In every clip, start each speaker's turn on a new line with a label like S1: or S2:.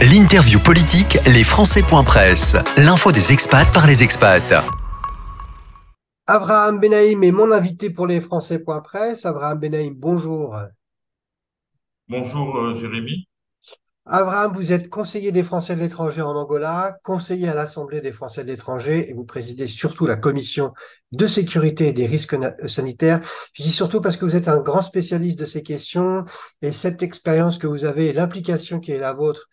S1: L'interview politique, les Français.presse. L'info des expats par les expats.
S2: Abraham Benaïm est mon invité pour les Français.presse. Abraham Benaïm, bonjour.
S3: Bonjour euh, Jérémy.
S2: Abraham, vous êtes conseiller des Français de l'étranger en Angola, conseiller à l'Assemblée des Français de l'étranger et vous présidez surtout la commission de sécurité et des risques sanitaires. Je dis surtout parce que vous êtes un grand spécialiste de ces questions et cette expérience que vous avez et l'implication qui est la vôtre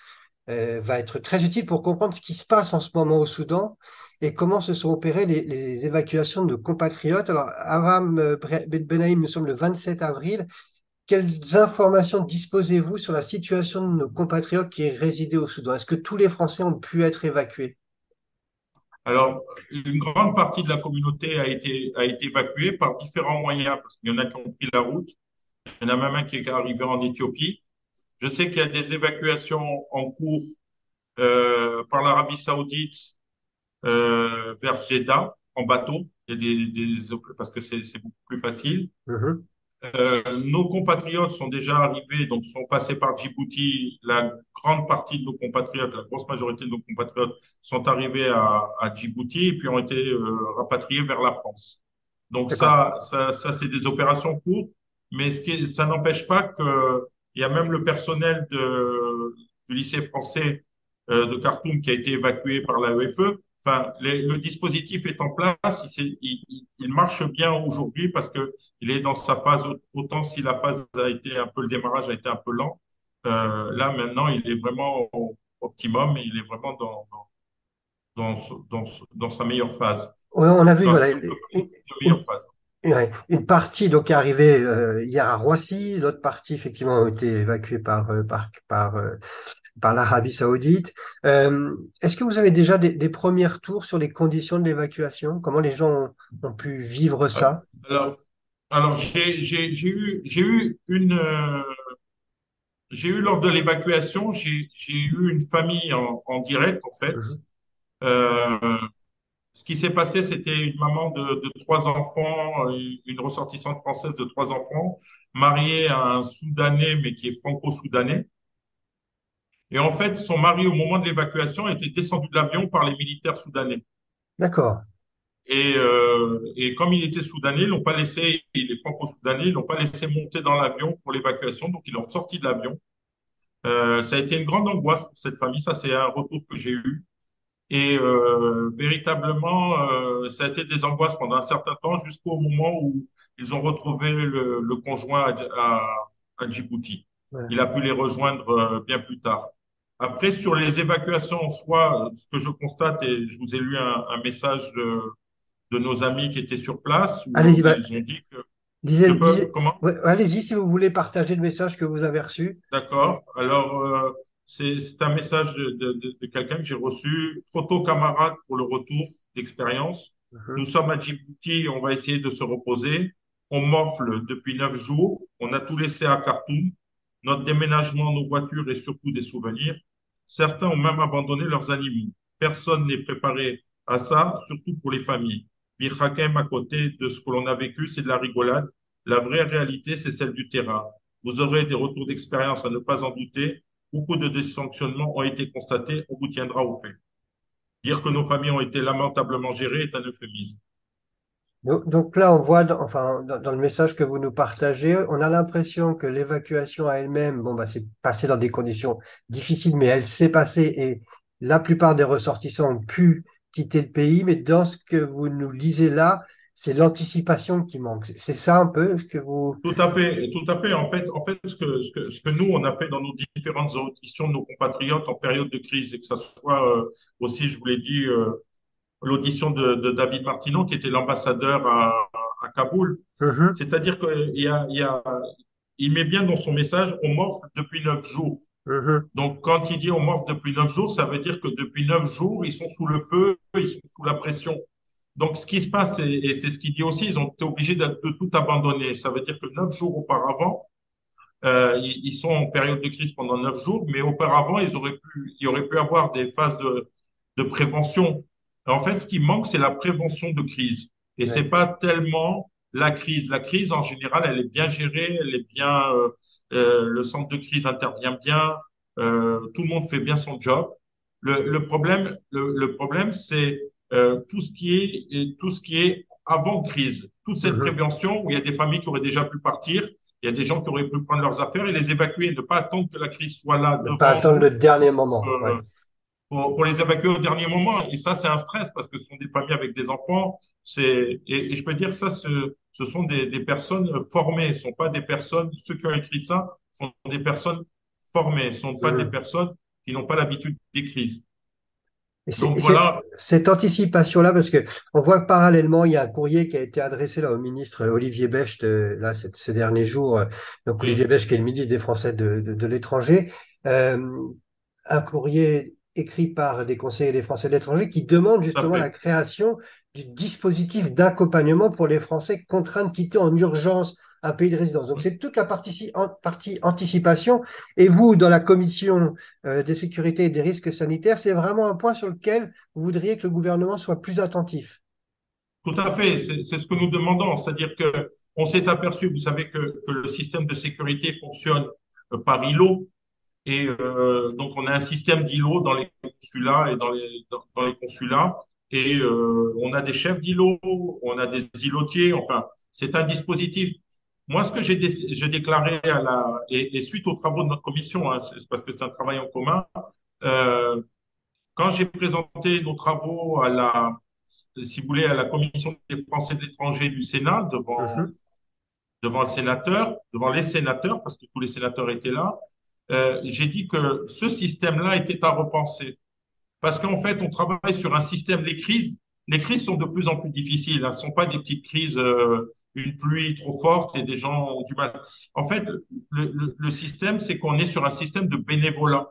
S2: euh, va être très utile pour comprendre ce qui se passe en ce moment au Soudan et comment se sont opérées les, évacuations de compatriotes. Alors, Abraham euh, Benaïm, nous sommes le 27 avril. Quelles informations disposez-vous sur la situation de nos compatriotes qui résidaient au Soudan? Est-ce que tous les Français ont pu être évacués?
S3: Alors, une grande partie de la communauté a été, a été évacuée par différents moyens, parce qu'il y en a qui ont pris la route. Il y en a même un qui est arrivé en Éthiopie. Je sais qu'il y a des évacuations en cours euh, par l'Arabie saoudite euh, vers Jeddah en bateau. Il y a des, des parce que c'est beaucoup plus facile. Mm-hmm. Euh, nos compatriotes sont déjà arrivés, donc sont passés par Djibouti. La grande partie de nos compatriotes, la grosse majorité de nos compatriotes sont arrivés à, à Djibouti et puis ont été euh, rapatriés vers la France. Donc ça, ça, ça c'est des opérations courtes, mais ce qui ça n'empêche pas que il y a même le personnel de, du lycée français euh, de Khartoum qui a été évacué par la EFE enfin, le dispositif est en place, il, il, il marche bien aujourd'hui parce que il est dans sa phase, autant si la phase a été un peu, le démarrage a été un peu lent, euh, là maintenant il est vraiment au optimum et il est vraiment dans, dans, dans, dans, sa meilleure phase.
S2: Oui, on a vu, voilà, une, une, une, partie donc est arrivée euh, hier à Roissy, l'autre partie effectivement a été évacuée par, euh, par, par euh, par l'Arabie saoudite. Euh, est-ce que vous avez déjà des, des, premiers retours sur les conditions de l'évacuation? Comment les gens ont, ont, pu vivre ça?
S3: Alors, alors j'ai eu, eu une... Euh, j'ai eu lors de l'évacuation, j'ai eu une famille en, en direct, en fait. Euh, ce qui s'est passé, c'était une maman de, de, trois enfants, une ressortissante française de trois enfants, mariée à un Soudanais, mais qui est franco-soudanais. Et en fait, son mari, au moment de l'évacuation, était descendu de l'avion par les militaires soudanais.
S2: D'accord.
S3: Et, euh, et comme il était soudanais, ils l'ont pas laissé, les franco-soudanais, ils l'ont pas laissé monter dans l'avion pour l'évacuation, donc ils l'ont sorti de l'avion. Euh, ça a été une grande angoisse pour cette famille, ça c'est un retour que j'ai eu. Et euh, véritablement, euh, ça a été des angoisses pendant un certain temps, jusqu'au moment où ils ont retrouvé le, le conjoint à, à, à Djibouti. Ouais. Il a pu les rejoindre euh, bien plus tard. Après, sur les évacuations en soi, ce que je constate, et je vous ai lu un, un message de, de, nos amis qui étaient sur place,
S2: allez-y, bah, ils ont dit que... Lisez, lisez, comment? Ouais, Allez-y si vous voulez partager le message que vous avez reçu.
S3: D'accord. Alors, euh, c'est un message de, de, de quelqu'un que j'ai reçu. Trop tôt, camarades, pour le retour d'expérience. Uh -huh. Nous sommes à Djibouti, on va essayer de se reposer. On morfle depuis neuf jours. On a tout laissé à Khartoum notre déménagement, nos voitures et surtout des souvenirs. Certains ont même abandonné leurs animaux. Personne n'est préparé à ça, surtout pour les familles. Birhakem, à côté de ce que l'on a vécu, c'est de la rigolade. La vraie réalité, c'est celle du terrain. Vous aurez des retours d'expérience à ne pas en douter. Beaucoup de dysfonctionnements ont été constatés. On vous tiendra au fait. Dire que nos familles ont été lamentablement gérées est un euphémisme.
S2: Donc là, on voit, dans, enfin, dans, le message que vous nous partagez, on a l'impression que l'évacuation à elle-même, bon, bah, c'est passé dans des conditions difficiles, mais elle s'est passée et la plupart des ressortissants ont pu quitter le pays. Mais dans ce que vous nous lisez là, c'est l'anticipation qui manque. C'est ça un peu ce que vous.
S3: Tout à fait, tout à fait. En fait, en fait, ce que, ce que, ce que nous on a fait dans nos différentes auditions de nos compatriotes en période de crise, et que ça soit euh, aussi, je vous l'ai dit. Euh, l'audition de, de, David Martineau, qui était l'ambassadeur à, à, Kaboul. Uh -huh. C'est-à-dire qu'il y a, il y a, il met bien dans son message, on morfle depuis neuf jours. -huh. Donc, quand il dit on morfle depuis neuf jours, ça veut dire que depuis neuf jours, ils sont sous le feu, ils sont sous la pression. Donc, ce qui se passe, et, c'est ce qu'il dit aussi, ils ont été obligés de, de, tout abandonner. Ça veut dire que neuf jours auparavant, euh, ils, ils, sont en période de crise pendant neuf jours, mais auparavant, ils auraient pu, il aurait pu avoir des phases de, de prévention en fait, ce qui manque, c'est la prévention de crise. Et ouais. c'est pas tellement la crise. La crise, en général, elle est bien gérée, elle est bien, euh, euh, le centre de crise intervient bien. Euh, tout le monde fait bien son job. Le, le problème, le, le problème, c'est euh, tout ce qui est et tout ce qui est avant crise, toute cette
S2: Mhm.
S3: prévention où il y a des familles qui auraient déjà pu partir, il y a des gens qui auraient pu prendre leurs affaires et les évacuer, ne pas attendre que la crise soit là
S2: Ne pas attendre le dernier moment. Ouais.
S3: euh, pour, pour les évacuer au dernier moment. Et ça, c'est un stress parce que ce sont des familles avec des enfants. C'est et, et je peux dire ça, ce, ce sont des, des personnes formées, ce sont pas des personnes. Ceux qui ont écrit ça sont des personnes formées, ce sont pas des
S2: Mhm.
S3: personnes qui n'ont pas l'habitude des crises. Donc voilà,
S2: cette anticipation-là, parce que on voit que parallèlement, il y a un courrier qui a été adressé là au ministre Olivier Becht, euh, là, ces, derniers jours. Donc, Olivier Becht, qui est le ministre des Français de, de, de l'étranger, euh, un courrier écrit par des conseillers des Français de l'étranger qui demande justement la création du dispositif d'accompagnement pour les Français contraints de quitter en urgence un pays de résidence. Donc, c'est toute la partie, anticipation. Et vous, dans la commission euh, de sécurité et des risques sanitaires, c'est vraiment un point sur lequel vous voudriez que le gouvernement soit plus attentif.
S3: Tout à fait, c'est ce que nous demandons. C'est-à-dire que on s'est aperçu, vous savez, que, le système de sécurité fonctionne euh, par îlot. Et euh, donc, on a un système d'îlots dans les consulats et dans les, dans les consulats. Et euh, on a des chefs d'îlots, on a des îlotiers. Enfin, c'est un dispositif. Moi, ce que j'ai dé j'ai déclaré à la et, et, suite aux travaux de notre commission, hein, parce que c'est un travail en commun. Euh, quand j'ai présenté nos travaux à la, si vous voulez, à la commission des Français de l'étranger du Sénat devant
S2: Mhm,
S3: devant le sénateur, devant les sénateurs, parce que tous les sénateurs étaient là, euh, j'ai dit que ce système-là était à repenser. Parce qu'en fait, on travaille sur un système, les crises, les crises sont de plus en plus difficiles. Hein, ce ne sont pas des petites crises, euh, une pluie trop forte et des gens ont du mal. En fait, le, le, le système, c'est qu'on est sur un système de bénévolat.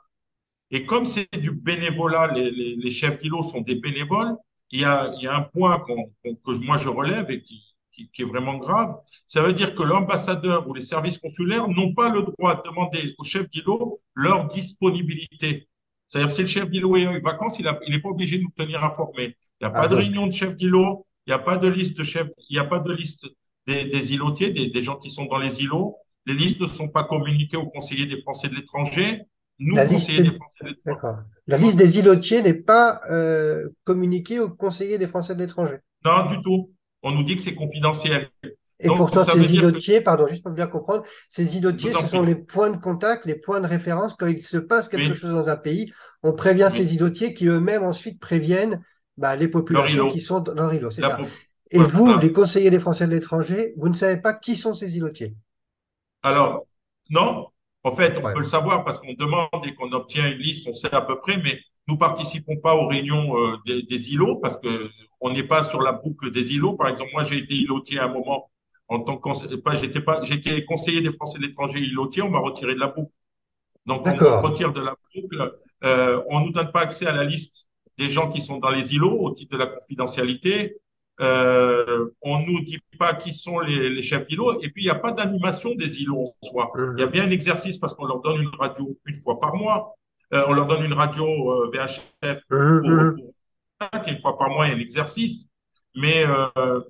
S3: Et comme c'est du bénévolat, les, les, les chefs d'îlot sont des bénévoles, il y a, il y a un point que moi je relève et qui, qui, qui est vraiment grave. Ça veut dire que l'ambassadeur ou les services consulaires n'ont pas le droit de demander au chef d'îlot leur disponibilité. C'est-à-dire si le chef d'îlot est en vacances, il n'est pas obligé de nous tenir informés. Il n'y a
S2: Ah,
S3: pas de réunion de chef d'îlot, il n'y a pas de liste de chefs, il n'y a pas de liste des, des îlotiers, des, des gens qui sont dans les îlots. Les listes ne sont pas communiquées aux conseillers des Français de l'étranger. Nous,
S2: la liste,
S3: conseillers des Français de l'étranger.
S2: La liste des îlotiers n'est pas euh, communiquée aux conseillers des Français de l'étranger.
S3: Non, du tout. On nous dit que c'est confidentiel.
S2: Et
S3: Donc,
S2: pourtant, ces
S3: que,
S2: îlotiers, pardon, juste pour bien comprendre, ces îlotiers, ce sont les points de contact, les points de référence. Quand il se passe quelque
S3: oui,
S2: chose dans un pays, on prévient
S3: oui,
S2: ces îlotiers qui eux-mêmes ensuite préviennent bah, les populations qui sont dans leur îlot, c'est ça. Et vous, les
S3: voilà.
S2: conseillers des Français de l'étranger, vous ne savez pas qui sont ces îlotiers?
S3: Alors, non, en fait, on peut le savoir parce qu'on demande et qu'on obtient une liste, on sait à peu près, mais nous participons pas aux réunions euh, des, des îlots parce que on n'est pas sur la boucle des îlots. Par exemple, moi, j'ai été îlotier à un moment en tant que conseiller, pas, j'étais pas, j'étais conseiller des Français de l'étranger îlotier, on m'a retiré de la boucle. Donc, on retire de la boucle. Euh, on nous donne pas accès à la liste des gens qui sont dans les îlots au titre de la confidentialité. Euh, on nous dit pas qui sont les, les chefs d'îlots. Et puis, il n'y a pas d'animation des îlots en soi. Il y a
S2: Mhm.
S3: bien un exercice parce qu'on leur donne une radio une fois par mois. Euh, on leur donne une radio euh, VHF
S2: Mhm,
S3: pour, pour une fois par mois, il y a un exercice. Mais, euh,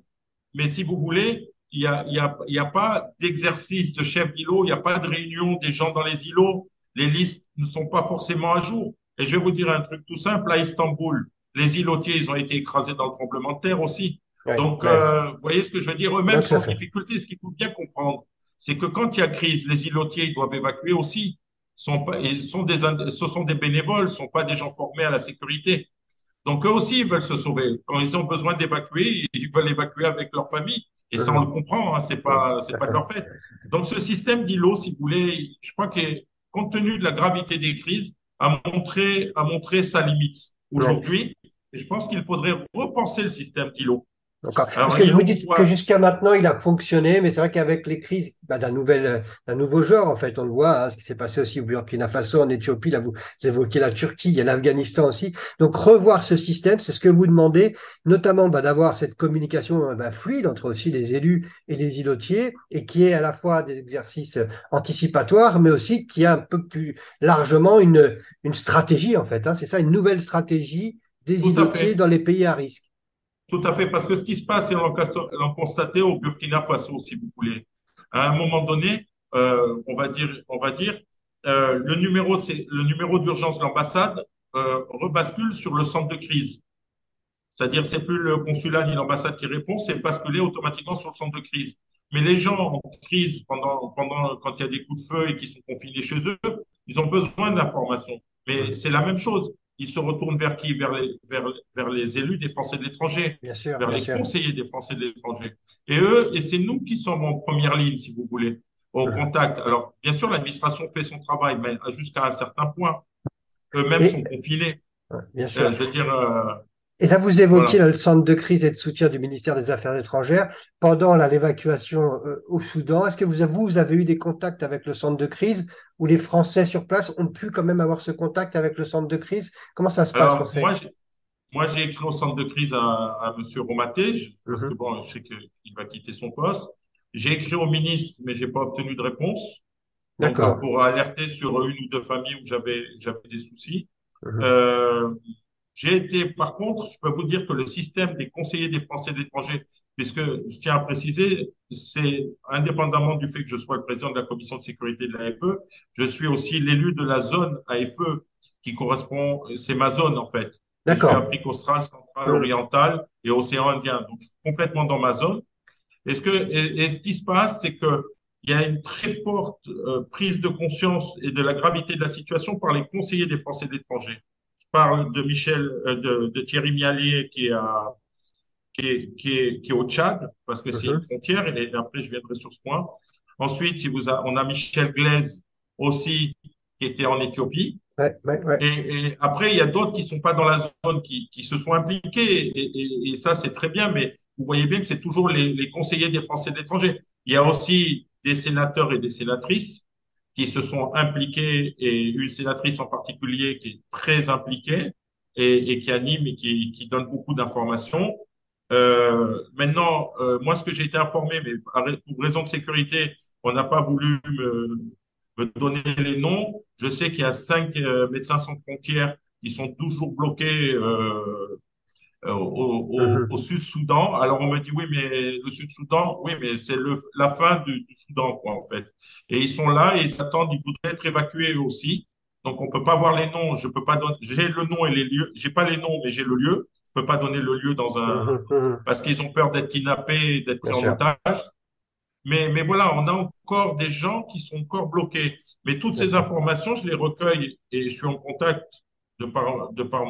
S3: mais si vous voulez, il n'y a, il y a, il y a pas d'exercice de chef d'îlot, il n'y a pas de réunion des gens dans les îlots. Les listes ne sont pas forcément à jour. Et je vais vous dire un truc tout simple, à Istanbul, les îlotiers, ils ont été écrasés dans le tremblement de terre aussi.
S2: Ouais,
S3: Donc,
S2: ouais.
S3: euh, vous voyez ce que je veux dire? Eux-mêmes sont en difficulté. Ce qu'il faut bien comprendre, c'est que quand il y a crise, les îlotiers, ils doivent évacuer aussi. Sont pas, ils sont des, ce sont des bénévoles, ce sont pas des gens formés à la sécurité. Donc eux aussi, ils veulent se sauver. Quand ils ont besoin d'évacuer, ils veulent évacuer avec leur famille. Et ça, on le comprend, hein, c'est pas, c'est pas de leur fait. Donc ce système d'îlot, si vous voulez, je crois que compte tenu de la gravité des crises, a montré, a montré sa limite aujourd'hui. Et je pense qu'il faudrait repenser le système d'îlot.
S2: D'accord. Parce
S3: Alors
S2: que vous dites que jusqu'à maintenant, il a fonctionné, mais c'est vrai qu'avec les crises bah, d'un nouvel, d'un nouveau genre, en fait, on le voit, hein, ce qui s'est passé aussi au Burkina Faso, en Éthiopie, là, vous, vous évoquez la Turquie, il y a l'Afghanistan aussi. Donc, revoir ce système, c'est ce que vous demandez, notamment bah, d'avoir cette communication euh, bah, fluide entre aussi les élus et les îlotiers, et qui est à la fois des exercices anticipatoires, mais aussi qui a un peu plus largement une, une stratégie, en fait. hein. c'est ça, une nouvelle stratégie
S3: fait,
S2: dans les pays à risque.
S3: tout à fait, parce que ce qui se passe, et on l'a constaté au Burkina Faso, si vous voulez. À un moment donné, euh, on va dire, on va dire, euh, le numéro, de- le numéro d'urgence de l'ambassade euh, rebascule sur le centre de crise. C'est-à-dire, c'est plus le consulat ni l'ambassade qui répond, c'est basculé automatiquement sur le centre de crise. Mais les gens en crise pendant, pendant, quand il y a des coups de feu et qui sont confinés chez eux, ils ont besoin d'informations. Mais c'est la même chose. Ils se retournent vers qui? Vers les, vers, vers les élus des Français de l'étranger, vers les
S2: sûr.
S3: conseillers des Français de l'étranger. Et eux, et c'est nous qui sommes en première ligne, si vous voulez, au contact. Alors, bien sûr, l'administration fait son travail, mais jusqu'à un certain point. Eux-mêmes sont confinés.
S2: bien
S3: Euh,
S2: sûr.
S3: je veux dire, euh,
S2: Et là, vous évoquez
S3: voilà.
S2: le centre de crise et de soutien du ministère des Affaires étrangères pendant l'évacuation euh, au Soudan. Est-ce que vous, vous, avez eu des contacts avec le centre de crise où les Français sur place ont pu quand même avoir ce contact avec le centre de crise? Comment ça se passe
S3: Alors, moi, j'ai, moi, j'ai écrit au centre de crise à, à Monsieur Romaté, je- parce que
S2: Mhm.
S3: bon, je sais qu'il va quitter son poste. J'ai écrit au ministre, mais j'ai pas obtenu de réponse. Donc,
S2: D'accord.
S3: pour alerter sur une ou deux familles où j'avais, j'avais des soucis.
S2: Mhm.
S3: Euh, j'ai été, par contre, je peux vous dire que le système des conseillers des Français de l'étranger, puisque je tiens à préciser, c'est indépendamment du fait que je sois le président de la commission de sécurité de l'AFE, je suis aussi l'élu de la zone AFE qui correspond, c'est ma zone en fait. Je suis
S2: D'accord.
S3: Afrique australe, centrale, orientale et océan Indien. Donc, je suis complètement dans ma zone. Et ce que, et, et ce qui se passe, c'est que il y a une très forte euh, prise de conscience et de la gravité de la situation par les conseillers des Français de l'étranger. Parle de Michel, euh, de, de Thierry Miallier qui est, à, qui, est, qui, est, qui est au Tchad, parce que c'est une
S2: Mhm.
S3: frontière, et après je viendrai sur ce point. Ensuite, il vous a, on a Michel Glaise aussi, qui était en Éthiopie.
S2: Ouais, ouais, ouais.
S3: Et, et après, il y a d'autres qui sont pas dans la zone, qui, qui se sont impliqués, et, et, et ça, c'est très bien, mais vous voyez bien que c'est toujours les, les conseillers des Français de l'étranger. Il y a aussi des sénateurs et des sénatrices qui se sont impliqués, et une sénatrice en particulier qui est très impliquée et, qui anime et qui, donne beaucoup d'informations. Euh, maintenant, euh, moi, ce que j'ai été informé, mais pour raison de sécurité, on n'a pas voulu me, me donner les noms. Je sais qu'il y a cinq euh, médecins sans frontières qui sont toujours bloqués euh, au, au, au
S2: Mhm.
S3: Sud-Soudan. Alors on me dit oui, mais le Sud-Soudan, oui, mais c'est le, la fin du, du Soudan, quoi, en fait. Et ils sont là et ils s'attendent, ils voudraient être évacués eux aussi. Donc on peut pas voir les noms. Je peux pas donner. J'ai le nom et les lieux. J'ai pas les noms, mais j'ai le lieu. Je peux pas donner le lieu dans un
S2: Mhm. Mhm.
S3: parce qu'ils ont peur d'être kidnappés, d'être pris en otage. Mais, mais voilà, on a encore des gens qui sont encore bloqués. Mais toutes ces informations, je les recueille et je suis en contact de par,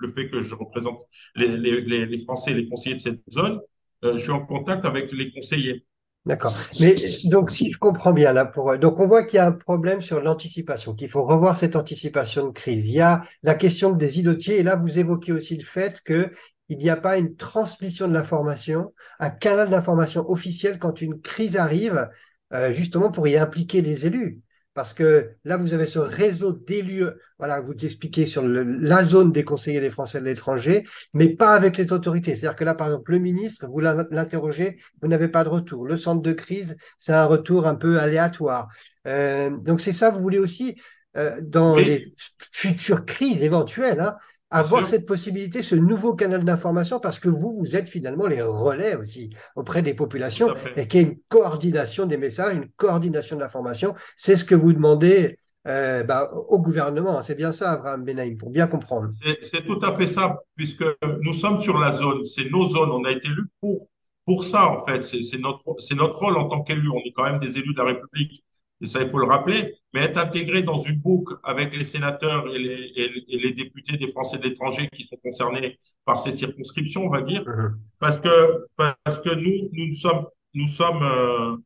S3: le fait que je représente les, Français, les conseillers de cette zone. Euh, je suis en contact avec les conseillers.
S2: D'accord. Mais donc, si je comprends bien là, pour donc on voit qu'il y a un problème sur l'anticipation, qu'il faut revoir cette anticipation de crise. Il y a la question des îlotiers, et là vous évoquez aussi le fait que il n'y a pas une transmission de l'information, un canal d'information officiel quand une crise arrive, euh, justement pour y impliquer les élus. Parce que là, vous avez ce réseau d'élus, voilà, vous expliquez sur le- la zone des conseillers des Français de l'étranger, mais pas avec les autorités. C'est-à-dire que là, par exemple, le ministre, vous l'in- l'interrogez, vous n'avez pas de retour. Le centre de crise, c'est un retour un peu aléatoire. Euh, donc c'est ça, vous voulez aussi, euh, dans les futures crises éventuelles, hein, avoir cette possibilité, ce nouveau canal d'information, parce que vous, vous êtes finalement les relais aussi auprès des populations et qu'il y ait une coordination des messages, une coordination de l'information. C'est ce que vous demandez euh, bah, au gouvernement. hein. C'est bien ça, Abraham Benaïm, pour bien comprendre.
S3: C'est tout à fait ça, puisque nous sommes sur la zone, c'est nos zones, on a été élus pour, pour ça, en fait. C'est notre, c'est notre rôle en tant qu'élus, on est quand même des élus de la République, et ça, il faut le rappeler, mais être intégré dans une boucle avec les sénateurs et les, et, et les députés des Français de l'étranger qui sont concernés par ces circonscriptions, on va dire,
S2: Mhm.
S3: parce que, parce que nous, nous sommes, nous sommes, euh,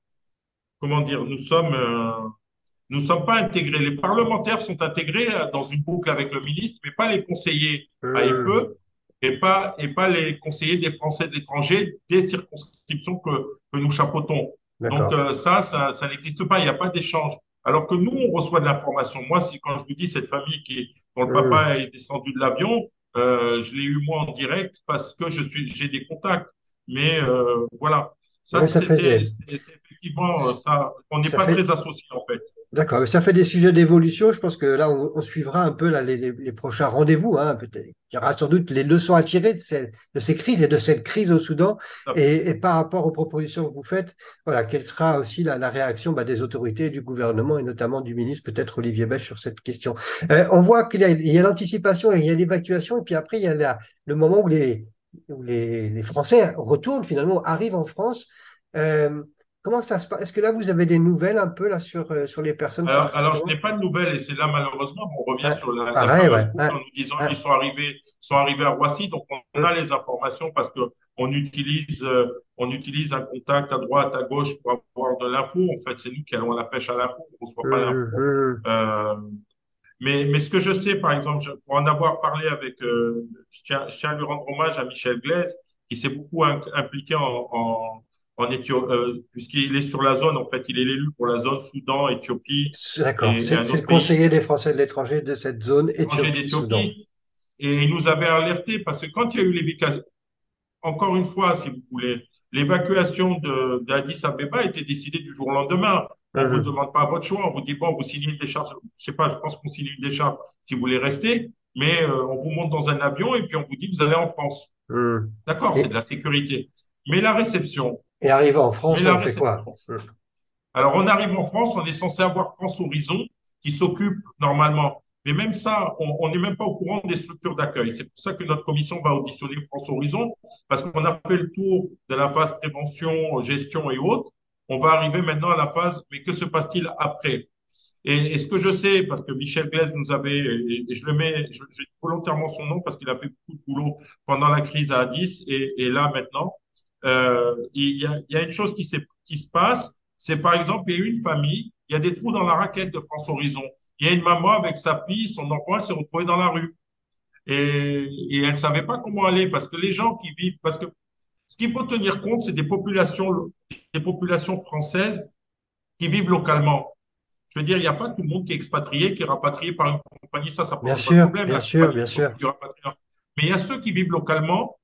S3: comment dire, nous sommes, euh, nous ne sommes pas intégrés. Les parlementaires sont intégrés dans une boucle avec le ministre, mais pas les conseillers. AFE et pas, et pas les conseillers des Français de l'étranger des circonscriptions que, que nous chapeautons. Donc euh, ça, ça, ça n'existe pas, il n'y a pas d'échange. Alors que nous, on reçoit de l'information. Moi, si quand je vous dis cette famille qui, dont le papa est descendu de l'avion, euh, je l'ai eu moi en direct parce que je suis, j'ai des contacts. Mais euh, voilà, ça c'était, effectivement euh, ça. On n'est pas
S2: fait,
S3: très associés en fait.
S2: D'accord, ça fait des sujets d'évolution. Je pense que là, on, on suivra un peu là, les, les- prochains rendez-vous. Hein, peut-être. Il y aura sans doute les leçons à tirer de ces, de ces crises et de cette crise au Soudan. Et, et par rapport aux propositions que vous faites, voilà, quelle sera aussi la, la réaction bah, des autorités, du gouvernement et notamment du ministre, peut-être Olivier Beche, sur cette question. Euh, on voit qu'il y a, il y a l'anticipation et il y a l'évacuation. Et puis après, il y a la- le moment où les, où les, les Français retournent, finalement, arrivent en France. Euh, Comment ça se passe? Est-ce que là, vous avez des nouvelles un peu là sur, euh, sur les personnes
S3: Alors, alors, je n'ai pas de nouvelles et c'est là malheureusement on revient
S2: Ah,
S3: sur la, la
S2: pareil, ouais.
S3: couche en nous disant
S2: ah,
S3: ils sont arrivés, sont arrivés à Roissy, donc on, a les informations parce que on utilise, euh, on utilise un contact à droite, à gauche pour avoir de l'info. En fait, c'est nous qui allons à la pêche à l'info, on ne reçoit pas l'info.
S2: hum.
S3: Euh, mais, mais ce que je sais, par exemple, je- pour en avoir parlé avec, je tiens, je tiens à lui rendre hommage à Michel Glaise, qui s'est beaucoup im- impliqué en, en, en Éthiopie, euh, puisqu'il est sur la zone, en fait, il est l'élu pour la zone Soudan, Éthiopie
S2: C'est- D'accord. C'est le conseiller des Français de l'étranger de cette zone
S3: d'Éthiopie. Et il nous avait alerté parce que quand il y a eu l'évacuation, encore une fois, si vous voulez, l'évacuation de d'Addis Abeba a été décidée du jour au lendemain. On vous
S2: Hum,
S3: demande pas votre choix, on vous dit bon, vous signez une décharge. Je sais pas, je pense qu'on signe une décharge si vous voulez rester, mais euh, on vous monte dans un avion et puis on vous dit vous allez en France.
S2: hum.
S3: D'accord, c'est de la sécurité. Mais la réception,
S2: et arrivé en France, là, on fait quoi?
S3: Alors, on arrive en France, on est censé avoir France Horizon qui s'occupe normalement. Mais même ça, on n'est même pas au courant des structures d'accueil. C'est pour ça que notre commission va auditionner France Horizon, parce qu'on a fait le tour de la phase prévention, gestion et autres. On va arriver maintenant à la phase, mais que se passe-t-il après? Et, et ce que je sais, parce que Michel Glaise nous avait, et, et je le mets, je, je dis volontairement son nom parce qu'il a fait beaucoup de boulot pendant la crise à Addis et, et là maintenant, euh, il y a, il y a une chose qui, se passe, c'est par exemple, il y a une famille, il y a des trous dans la raquette de France Horizon. Il y a une maman avec sa fille, son enfant, elle s'est retrouvée dans la rue. Et, et elle savait pas comment aller parce que les gens qui vivent, parce que ce qu'il faut tenir compte, c'est des populations, des populations françaises qui vivent localement. Je veux dire, il n'y a pas tout le monde qui est expatrié, qui est rapatrié par une compagnie. Ça, ça
S2: Bien
S3: pose de
S2: sûr,
S3: problème.
S2: bien sûr, bien sûr.
S3: Mais il y a ceux qui vivent localement,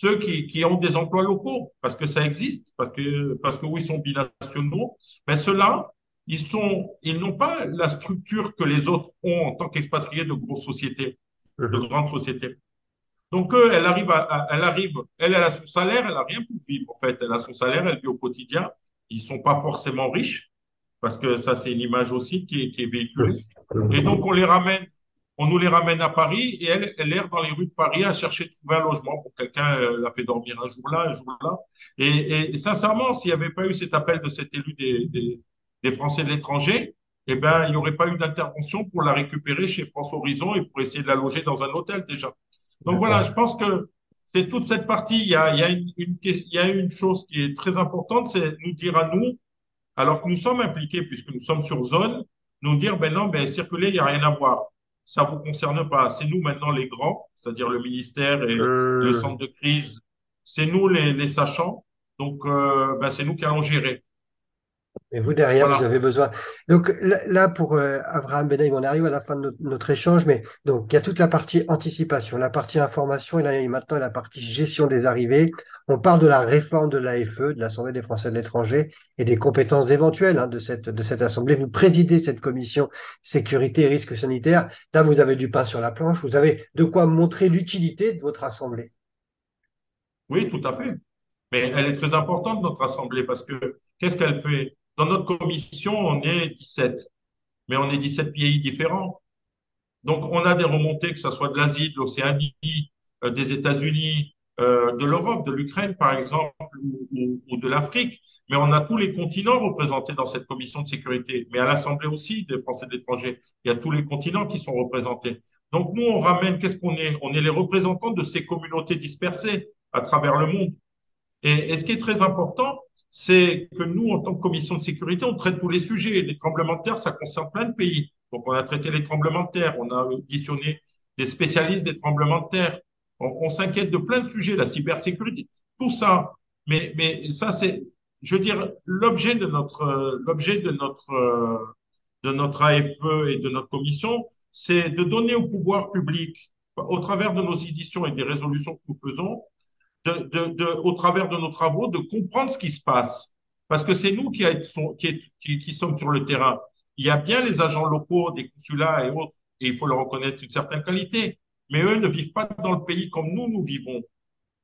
S3: ceux qui, qui ont des emplois locaux, parce que ça existe, parce que, parce que oui, ils sont binationaux. Mais ceux-là, ils sont, ils n'ont pas la structure que les autres ont en tant qu'expatriés de grosses sociétés, de
S2: Mhm.
S3: grandes sociétés. Donc, eux, elle arrive à, à- elle arrive, elle, elle a son salaire, elle a rien pour vivre, en fait. Elle a son salaire, elle vit au quotidien. Ils sont pas forcément riches parce que ça, c'est une image aussi qui est, qui est véhiculée. Et donc, on les ramène, on nous les ramène à Paris et elle, elle erre dans les rues de Paris à chercher de trouver un logement pour quelqu'un euh, l'a fait dormir un jour là, un jour là. Et, et, et sincèrement, s'il n'y avait pas eu cet appel de cet élu des, des, des Français de l'étranger, eh ben, il n'y aurait pas eu d'intervention pour la récupérer chez France Horizon et pour essayer de la loger dans un hôtel déjà. Donc voilà, je pense que c'est toute cette partie. Il y a, il y a une, une, il y a une chose qui est très importante, c'est nous dire à nous, alors que nous sommes impliqués, puisque nous sommes sur zone, nous dire, ben non, ben circuler, il n'y a rien à voir. Ça vous concerne pas. C'est nous maintenant les grands, c'est-à-dire le ministère et le
S2: Hum.
S3: centre de crise. C'est nous les, les sachants. Donc, euh, ben, c'est nous qui allons gérer.
S2: Et vous, derrière, vous avez besoin. Donc là, pour euh, Abraham Benaïm, on arrive à la fin de notre, notre échange, mais donc il y a toute la partie anticipation, la partie information, et là, et maintenant la partie gestion des arrivées. On parle de la réforme de l'AFE, de l'Assemblée des Français de l'étranger, et des compétences éventuelles hein, de cette, de cette Assemblée. Vous présidez cette commission sécurité et risques sanitaires. Là, vous avez du pain sur la planche, vous avez de quoi montrer l'utilité de votre Assemblée.
S3: Oui, tout à fait. Mais elle est très importante, notre Assemblée, parce que qu'est-ce qu'elle fait? Dans notre commission, on est 17, mais on est 17 pays différents. Donc, on a des remontées, que ce soit de l'Asie, de l'Océanie, euh, des États-Unis, euh, de l'Europe, de l'Ukraine, par exemple, ou, de l'Afrique. Mais on a tous les continents représentés dans cette commission de sécurité. Mais à l'Assemblée aussi, des Français de l'étranger, il y a tous les continents qui sont représentés. Donc, nous, on ramène, qu'est-ce qu'on est? On est les représentants de ces communautés dispersées à travers le monde. Et ce qui est très important, c'est que nous, en tant que commission de sécurité, on traite tous les sujets. Les tremblements de terre, ça concerne plein de pays. Donc, on a traité les tremblements de terre, on a auditionné des spécialistes des tremblements de terre. On, s'inquiète de plein de sujets, la cybersécurité, tout ça. Mais, mais ça, c'est, je veux dire, l'objet de notre, l'objet de notre, de notre AFE et de notre commission, c'est de donner au pouvoir public, au travers de nos éditions et des résolutions que nous faisons, de, de, de, au travers de nos travaux, de comprendre ce qui se passe. Parce que c'est nous qui, sommes sur le terrain. il y a bien les agents locaux des consulats et autres, et il faut leur reconnaître une certaine qualité. Mais eux ne vivent pas dans le pays comme nous, nous vivons.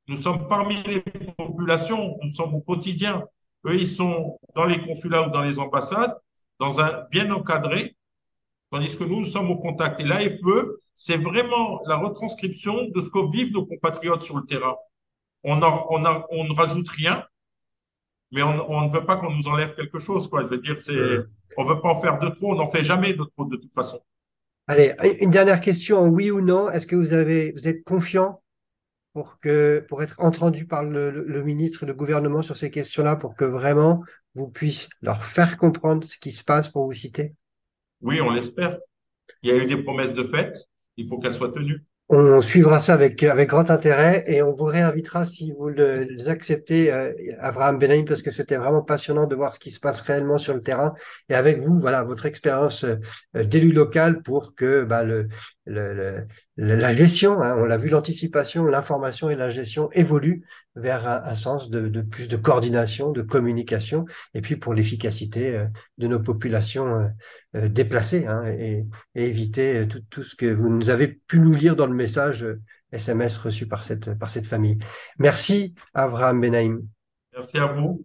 S3: Nous sommes parmi les populations, nous sommes au quotidien. Eux, ils sont dans les consulats ou dans les ambassades, dans un bien encadré, tandis que nous, nous sommes au contact. Et l'AFE, c'est vraiment la retranscription de ce que vivent nos compatriotes sur le terrain. On, on, on ne rajoute rien, mais on, on, ne veut pas qu'on nous enlève quelque chose, quoi. Je veux dire, c'est, on veut pas en faire de trop, on n'en fait jamais de trop de toute façon.
S2: Allez, une dernière question, oui ou non. Est-ce que vous avez, vous êtes confiant pour que, pour être entendu par le, le ministre et le gouvernement sur ces questions-là, pour que vraiment vous puissiez leur faire comprendre ce qui se passe pour vous citer?
S3: Oui, on l'espère. Il y a eu des promesses de fête, il faut qu'elles soient tenues.
S2: On suivra ça avec, avec grand intérêt et on vous réinvitera si vous le, les acceptez, euh, Abraham Benaïm, parce que c'était vraiment passionnant de voir ce qui se passe réellement sur le terrain. Et avec vous, voilà, votre expérience euh, d'élu local pour que bah, le, la gestion, hein, on l'a vu, l'anticipation, l'information et la gestion évoluent vers un, sens de, plus de coordination, de communication, et puis pour l'efficacité euh, de nos populations euh, euh, déplacées, hein, et, éviter tout, ce que vous nous avez pu nous lire dans le message SMS reçu par cette, par cette famille. Merci, Abraham Benaïm.
S3: Merci à vous.